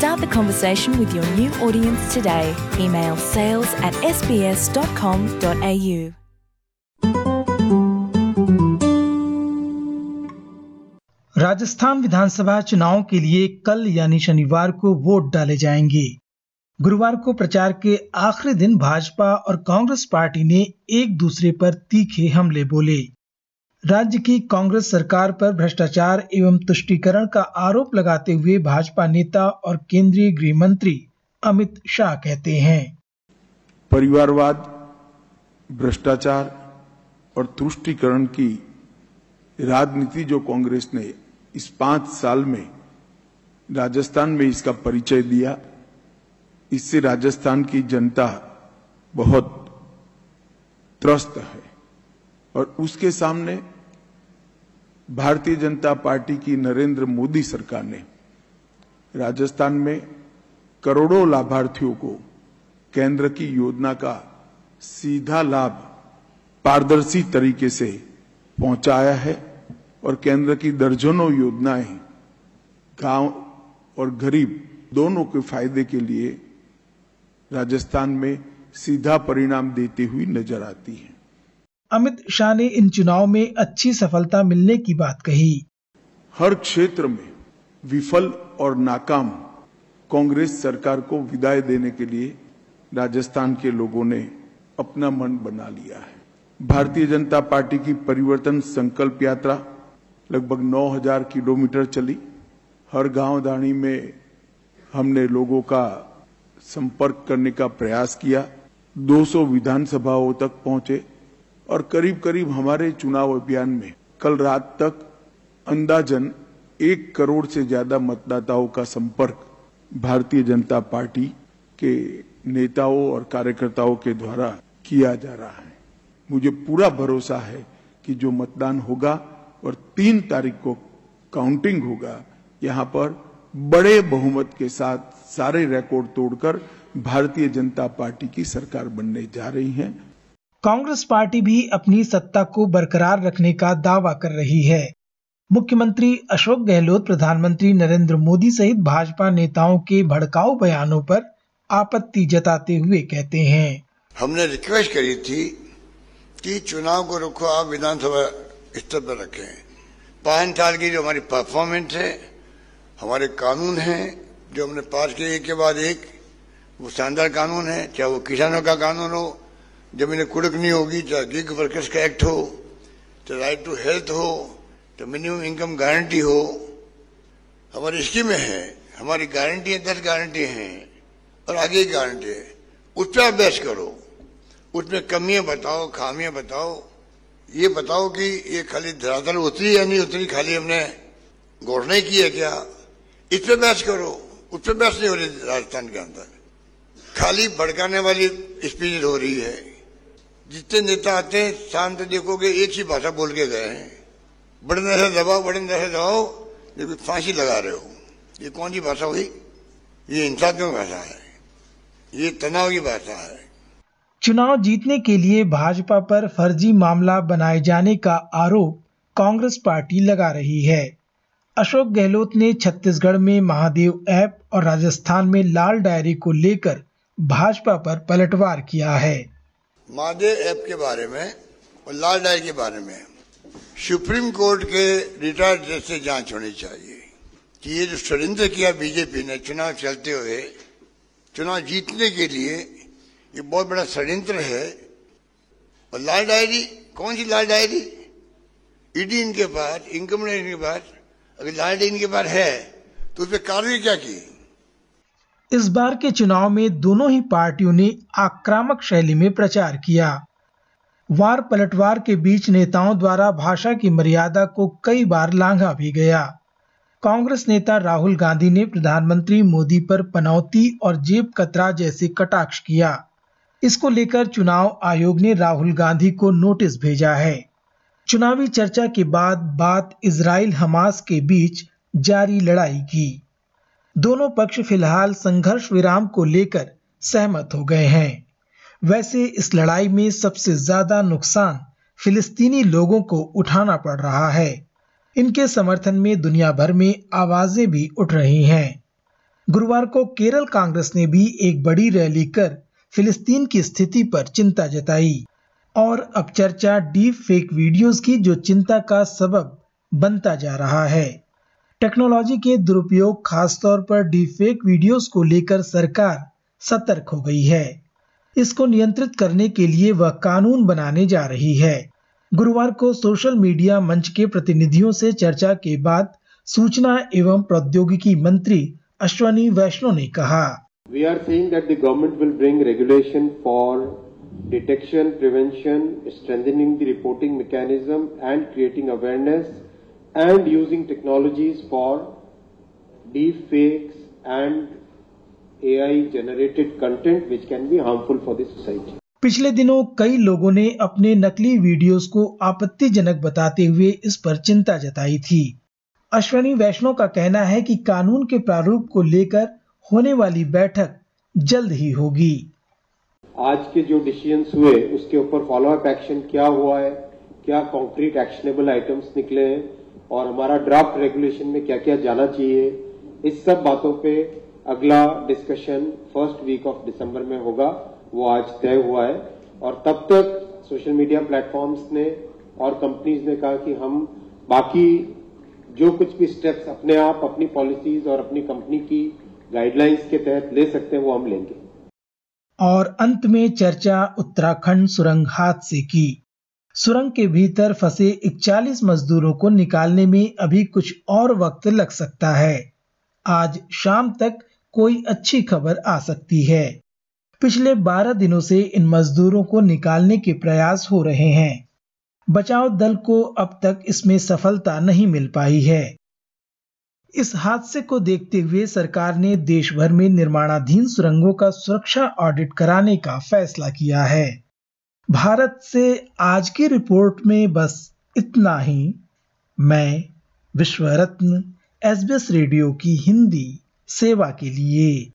Start the conversation with your new audience today. Email sales at sbs.com.au. Rajasthan विधानसभा चुनाव के लिए कल यानी शनिवार को वोट डाले जाएँगे गुरुवार को प्रचार के आखिरी दिन भाजपा और कांग्रेस पार्टी ने एक दूसरे पर तीखे हमले बोले राज्य की कांग्रेस सरकार पर भ्रष्टाचार एवं तुष्टीकरण का आरोप लगाते हुए भाजपा नेता और केंद्रीय गृह मंत्री अमित शाह कहते हैं। परिवारवाद, भ्रष्टाचार और तुष्टीकरण की राजनीति जो कांग्रेस ने इस पाँच साल में राजस्थान में इसका परिचय दिया, इससे राजस्थान की जनता बहुत त्रस्त है। और उसके सामने भारतीय जनता पार्टी की नरेंद्र मोदी सरकार ने राजस्थान में करोड़ों लाभार्थियों को केंद्र की योजना का सीधा लाभ पारदर्शी तरीके से पहुँचाया है और केंद्र की दर्जनों योजनाएँ गाँव और गरीब दोनों के फ़ायदे के लिए राजस्थान में सीधा परिणाम देती हुई नज़र आती है। अमित शाह ने इन चुनाव में अच्छी सफलता मिलने की बात कही। हर क्षेत्र में विफल और नाकाम कांग्रेस सरकार को विदाई देने के लिए राजस्थान के लोगों ने अपना मन बना लिया है। भारतीय जनता पार्टी की परिवर्तन संकल्प यात्रा लगभग 9000 किलोमीटर चली। हर गाँव दानी में हमने लोगों का संपर्क करने का प्रयास किया। 200 विधानसभाओं तक पहुँचे। और करीब करीब हमारे चुनाव अभियान में कल रात तक अंदाजन एक करोड़ से ज़्यादा मतदाताओं का संपर्क भारतीय जनता पार्टी के नेताओं और कार्यकर्ताओं के द्वारा किया जा रहा है। मुझे पूरा भरोसा है कि जो मतदान होगा और तीन तारीख को काउंटिंग होगा, यहाँ पर बड़े बहुमत के साथ सारे रिकॉर्ड तोड़कर भारतीय जनता पार्टी की सरकार बनने जा रही है। कांग्रेस पार्टी भी अपनी सत्ता को बरकरार रखने का दावा कर रही है। मुख्यमंत्री अशोक गहलोत, प्रधानमंत्री नरेंद्र मोदी सहित भाजपा नेताओं के भड़काऊ बयानों पर आपत्ति जताते हुए कहते हैं। हमने रिक्वेस्ट करी थी कि चुनाव को रुको, आप विधानसभा स्तर पर रखें। पाँच साल की जो हमारी परफॉर्मेंस है, हमारे कानून हैं, जो हमने पास किए, एक के बाद एक, वो शानदार कानून है, चाहे वो किसानों का कानून हो ज़मीन कुड़क नहीं होगी चाहे गिग वर्कर्स का एक्ट हो? चाहे राइट टू हेल्थ हो तो मिनिमम इनकम गारंटी हो। हमारी स्कीमें हैं, हमारी गारंटी है, दस गारंटी हैं, और आगे गारंटी है। उस पर बहस करो। उसमें कमियाँ बताओ, खामियाँ बताओ। ये बताओ कि ये खाली धरातल उतरी या नहीं उतरी, खाली हमने नहीं की है क्या? इस पर बहस करो। उस पर बहस नहीं हो रही राजस्थान के अंदर। खाली भड़काने वाली स्पीच हो रही है। जितने नेता आते हैं, शांत देखोगे, एक ही भाषा बोल के गए हैं। बड़े से दबाओ, बड़े से दबाओ, लेकिन फांसी लगा रहे हो। ये कौन सी भाषा हुई? ये इंसान की भाषा है। ये तनाव की भाषा है। चुनाव जीतने के लिए भाजपा पर फर्जी मामला बनाए जाने का आरोप कांग्रेस पार्टी लगा रही है। अशोक गहलोत ने छत्तीसगढ़ में महादेव ऐप और राजस्थान में लाल डायरी को लेकर भाजपा पर पलटवार किया है। महादेव ऐप के बारे में और लाल डायरी के बारे में सुप्रीम कोर्ट के रिटायर्ड जज से जाँच होनी चाहिए कि ये जो षड्यंत्र किया बीजेपी ने चुनाव चलते हुए, चुनाव जीतने के लिए ये बहुत बड़ा षडयंत्र है। और लाल डायरी, कौन सी लाल डायरी? ईडी इनके पास, इनकम इनके पास, अगर लाल डायरी इनके पास है तो उस पर कार्रवाई क्या की? इस बार के चुनाव में दोनों ही पार्टियों ने आक्रामक शैली में प्रचार किया। वार पलटवार के बीच नेताओं द्वारा भाषा की मर्यादा को कई बार लांघा भी गया। कांग्रेस नेता राहुल गांधी ने प्रधानमंत्री मोदी पर पनौती और जेब कतरा जैसे कटाक्ष किया। इसको लेकर चुनाव आयोग ने राहुल गांधी को नोटिस भेजा है। चुनावी चर्चा के बाद बात इसराइल हमास के बीच जारी लड़ाई की। दोनों पक्ष फ़िलहाल संघर्ष विराम को लेकर सहमत हो गए हैं। वैसे इस लड़ाई में सबसे ज़्यादा नुकसान फिलिस्तीनी लोगों को उठाना पड़ रहा है। इनके समर्थन में दुनिया भर में आवाज़ें भी उठ रही हैं। गुरुवार को केरल कांग्रेस ने भी एक बड़ी रैली कर फिलिस्तीन की स्थिति पर चिंता जताई और अब चर्चा डीप फेक वीडियोस की जो चिंता का सबब बनता जा रहा है। टेक्नोलॉजी के दुरुपयोग, खासतौर पर डीफेक वीडियोस को लेकर सरकार सतर्क हो गई है। इसको नियंत्रित करने के लिए वह कानून बनाने जा रही है। गुरुवार को सोशल मीडिया मंच के प्रतिनिधियों से चर्चा के बाद सूचना एवं प्रौद्योगिकी मंत्री अश्वनी वैष्णो ने कहा we are that the government will bring regulation for detection prevention strengthening the reporting mechanism and creating awareness and using technologies for deep fakes and AI generated content which can be harmful for the society. पिछले दिनों कई लोगों ने अपने नकली videos को आपत्तिजनक बताते हुए इस पर चिंता जताई थी अश्वनी वैष्णव का कहना है कि कानून के प्रारूप को लेकर होने वाली बैठक जल्द ही होगी आज के जो डिसीज़न हुए उसके ऊपर फॉलो अप एक्शन क्या हुआ है क्या कॉन्क्रीट एक्शनेबल आइटम्स निकले हैं और हमारा ड्राफ्ट रेगुलेशन में क्या क्या जाना चाहिए, इस सब बातों पे अगला discussion first week of December में होगा, वो आज तय हुआ है। और तब तक सोशल मीडिया प्लेटफॉर्म्स ने और कंपनीज़ ने कहा कि हम बाकी जो कुछ भी स्टेप्स अपने आप, अपनी पॉलिसीज़ और अपनी कंपनी की गाइडलाइंस के तहत ले सकते हैं, वो हम लेंगे। और अंत में चर्चा उत्तराखंड सुरंग हादसे की। सुरंग के भीतर फंसे 41 मजदूरों को निकालने में अभी कुछ और वक्त लग सकता है। आज शाम तक कोई अच्छी खबर आ सकती है। पिछले 12 दिनों से इन मजदूरों को निकालने के प्रयास हो रहे हैं। बचाव दल को अब तक इसमें सफलता नहीं मिल पाई है। इस हादसे को देखते हुए सरकार ने देश भर में निर्माणाधीन सुरंगों का सुरक्षा ऑडिट कराने का फैसला किया है। भारत से आज की रिपोर्ट में बस इतना ही। मैं विश्व रत्न एसबीएस रेडियो की हिंदी सेवा के लिए।